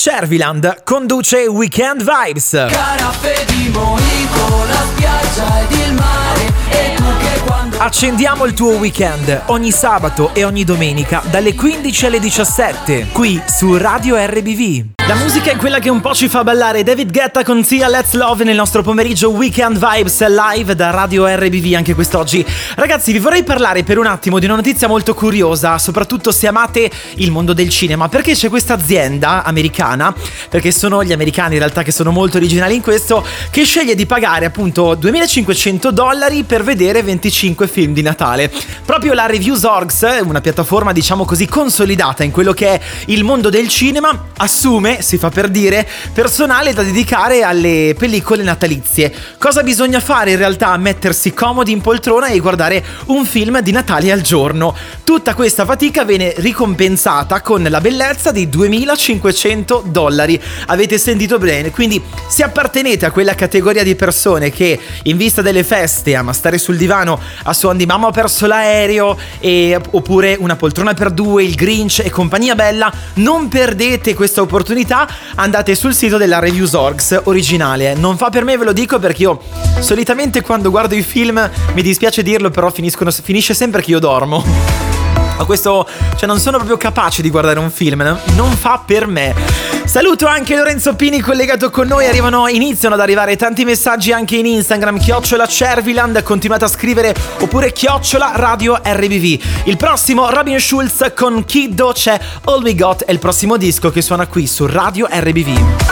Cerviland conduce Weekend Vibes. Caraffe di mojito, la spiaggia ed il mare Accendiamo il tuo weekend ogni sabato e ogni domenica dalle 15 alle 17 qui su Radio RBV. La musica è quella che un po' ci fa ballare. David Guetta con Sia Let's Love nel nostro pomeriggio Weekend Vibes live da Radio RBV anche quest'oggi. Ragazzi, vi vorrei parlare per un attimo di una notizia molto curiosa, soprattutto se amate il mondo del cinema, perché c'è questa azienda americana, perché sono gli americani in realtà che sono molto originali in questo, che sceglie di pagare appunto 2500 dollari per vedere 25 film di Natale. Proprio la Reviews Orgs, una piattaforma diciamo così consolidata in quello che è il mondo del cinema, assume si fa per dire, personale da dedicare alle pellicole natalizie. Cosa bisogna fare in realtà? Mettersi comodi in poltrona e guardare un film di Natale al giorno. Tutta questa fatica viene ricompensata con la bellezza di 2500 dollari. Avete sentito bene? Quindi se appartenete a quella categoria di persone che in vista delle feste ama stare sul divano a suon di mamma ho perso l'aereo e, oppure una poltrona per due, il Grinch e compagnia bella, non perdete questa opportunità, andate sul sito della Reviews Orgs originale. Non fa per me, ve lo dico perché io solitamente quando guardo i film, mi dispiace dirlo, però finisce sempre che io dormo. Ma questo, cioè non sono proprio capace di guardare un film, no? non fa per me. Saluto anche Lorenzo Pini collegato con noi, arrivano, iniziano ad arrivare tanti messaggi anche in Instagram, chiocciola Cerviland, continuate a scrivere, oppure chiocciola Radio RBV. Il prossimo Robin Schulz con Kiddo c'è All We Got, è il prossimo disco che suona qui su Radio RBV.